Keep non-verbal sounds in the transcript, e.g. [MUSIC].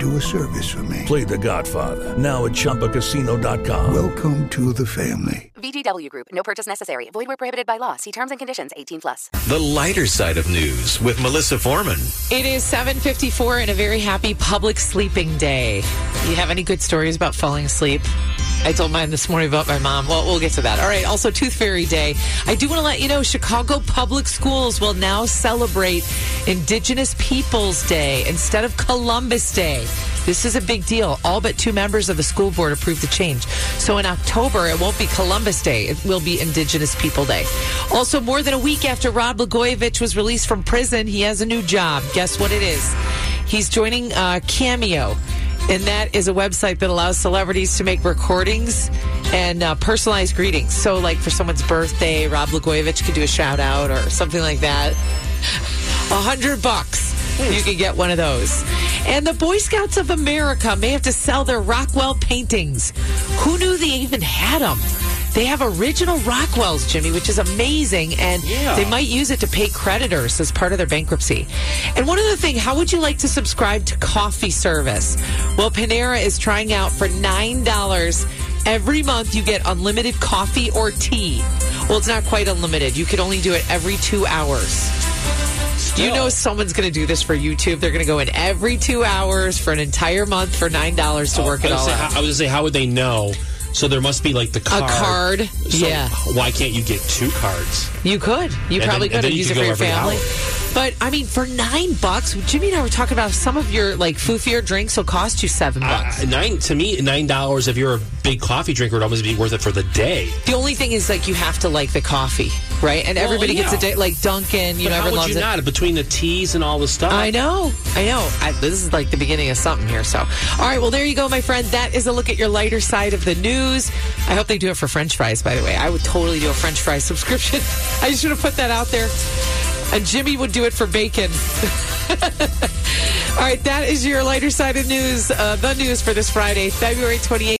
do a service for me. Play The Godfather now at ChumbaCasino.com. Welcome to the family. VGW Group. No purchase necessary. Void where prohibited by law. See terms and conditions. 18 plus. The lighter side of news with Melissa Forman. It is 7:54 and a very happy public sleeping day. You have any good stories about falling asleep? I told mine this morning about my mom. Well, we'll get to that. All right. Also, Tooth Fairy Day. I do want to let you know Chicago Public Schools will now celebrate Indigenous Peoples Day instead of Columbus Day. This is a big deal. All but two members of the school board approved the change. So in October, it won't be Columbus Day. It will be Indigenous People Day. Also, more than a week after Rod Blagojevich was released from prison, he has a new job. Guess what it is? He's joining uh, Cameo. And that is a website that allows celebrities to make recordings and uh, personalized greetings. So, like for someone's birthday, Rob Blagojevich could do a shout out or something like that. A hundred bucks. You can get one of those. And the Boy Scouts of America may have to sell their Rockwell paintings. Who knew they even had them? They have original Rockwells, Jimmy, which is amazing, and they might use it to pay creditors as part of their bankruptcy. And one other thing, how would you like to subscribe to coffee service? Well, Panera is trying out for nine dollars every month. You get unlimited coffee or tea. Well, it's not quite unlimited. You can only do it every two hours. You know someone's going to do this for YouTube. They're going to go in every two hours for an entire month for nine dollars to work I it all say, out. I was gonna say, how would they know? So there must be like the card. A card. So yeah. Why can't you get two cards? You could. You And probably then- and could have you used it could for your family. hour. But I mean, for nine bucks, Jimmy and I were talking about some of your like foofier drinks will cost you seven bucks. Uh, nine to me, nine dollars if you're a big coffee drinker would almost be worth it for the day. the only thing is like you have to like the coffee, right? And everybody gets a yeah. day like Dunkin'. You But know, how everyone would loves you it. not between the teas and all the stuff? I know, I know. I, this is like the beginning of something here. So, all right, well, there you go, my friend. That is a look at your lighter side of the news. I hope they do it for French fries. By the way, I would totally do a French fry [LAUGHS] subscription. I should have put that out there. And Jimmy would do it for bacon. [LAUGHS] all right, that is your lighter side of news. Uh, the news for this Friday, February 28th.